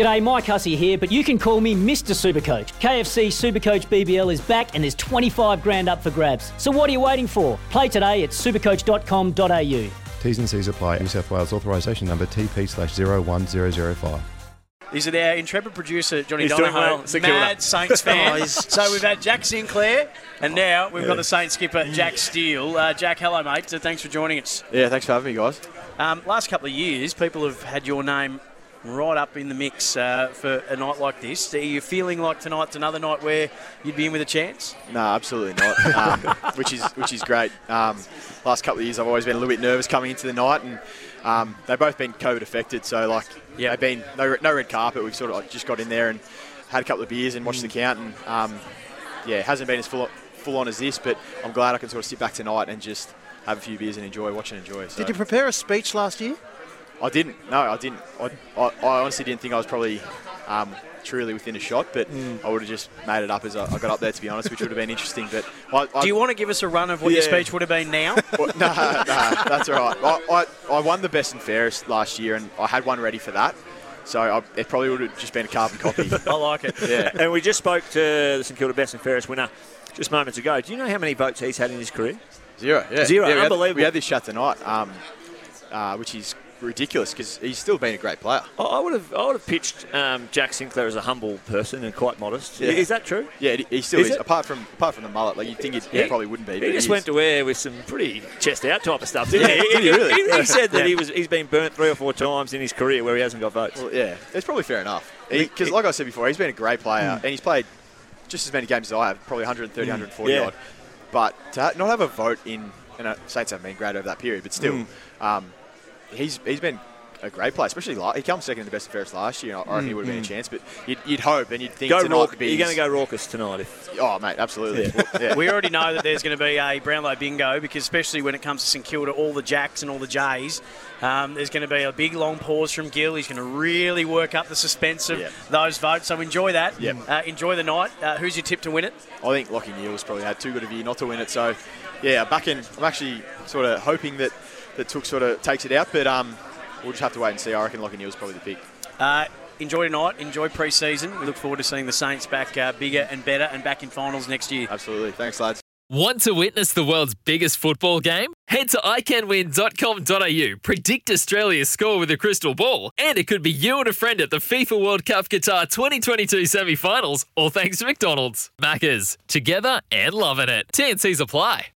G'day, Mike Hussey here, but you can call me Mr. Supercoach. KFC Supercoach BBL is back and there's 25 grand up for grabs. So what are you waiting for? Play today at supercoach.com.au. T's and C's apply. New South Wales authorisation number TP slash 01005. Is it our intrepid producer, Johnny He's doing Donahoe, well. Mad that. Saints fan? Oh, so we've had Jack Sinclair, and now we've got the Saints skipper, Jack Steele. Uh, Jack, hello, mate. So thanks for joining us. Yeah, thanks for having me, guys. Um, last couple of years, people have had your name right up in the mix uh, for a night like this. Are you feeling like tonight's another night where you'd be in with a chance? No, absolutely not. Um, which is which is great. Um, last couple of years, I've always been a little bit nervous coming into the night, and um, they've both been COVID affected. So like, Yeah. they've been no, no red carpet. We've sort of like just got in there and had a couple of beers and watched the Mm. count, and um, yeah, it hasn't been as full full on as this, but I'm glad I can sort of sit back tonight and just have a few beers and enjoy, watch and enjoy. So. Did you prepare a speech last year? I didn't. No, I didn't. I, I, I honestly didn't think I was probably um, truly within a shot, but Mm. I would have just made it up as I, I got up there, to be honest, which would have been interesting. But I, I, Do you want to give us a run of what your speech would have been now? no, no, that's all right. I, I, I won the best and fairest last year, and I had one ready for that. So I, it probably would have just been a carbon copy. I like it. Yeah. And we just spoke to the St Kilda Best and Fairest winner just moments ago. Do you know how many votes he's had in his career? Zero. Yeah. Zero, Yeah, we had- unbelievable. we had this chat tonight, um, uh, which is ridiculous because he's still been a great player. I- would have I would have pitched um, Jack Sinclair as a humble person and quite modest. Yeah. Is that true? Yeah, he- he still Is is. Apart from apart from the mullet, like you think he Yeah. probably wouldn't be. He just is. went to air with some pretty chest out type of stuff, didn't Yeah, he? he really? He, he said that he was he's been burnt three or four times in his career where he hasn't got votes. Well, yeah, it's probably fair enough. Because, like I said before, he's been a great player Hmm. and he's played just as many games as I have, probably 130, 140 Yeah. odd. But to ha- not have a vote in, and Saints haven't been great over that period, but still, Hmm. um, he's he's been a great player, especially la- he comes second in the best and fairest last year. and I reckon he would have been a chance, but you'd, you'd hope and you'd think. Go tonight rauc- be You're going to go raucous tonight. If, Oh, mate, absolutely. Yeah. We already know that there's going to be a Brownlow bingo because, especially when it comes to St Kilda, all the Jacks and all the Jays, um, there's going to be a big long pause from Gill. He's going to really work up the suspense of Yep. those votes. So enjoy that. Yep. Uh, enjoy the night. Uh, who's your tip to win it? I think Lachie Neale's probably had too good of a year not to win it. So, yeah, back in. I'm actually sort of hoping that that Touk sort of takes it out, but um, we'll just have to wait and see. I reckon Lachie Neale's probably the pick. Uh, enjoy tonight. Enjoy pre-season. We look forward to seeing the Saints back uh, bigger and better and back in finals next year. Absolutely. Thanks, lads. Want to witness the world's biggest football game? Head to iCanWin.com.au, predict Australia's score with a crystal ball, and it could be you and a friend at the FIFA World Cup Qatar 2022 semi finals, all thanks to McDonald's. Maccas, together and loving it. TNC's apply.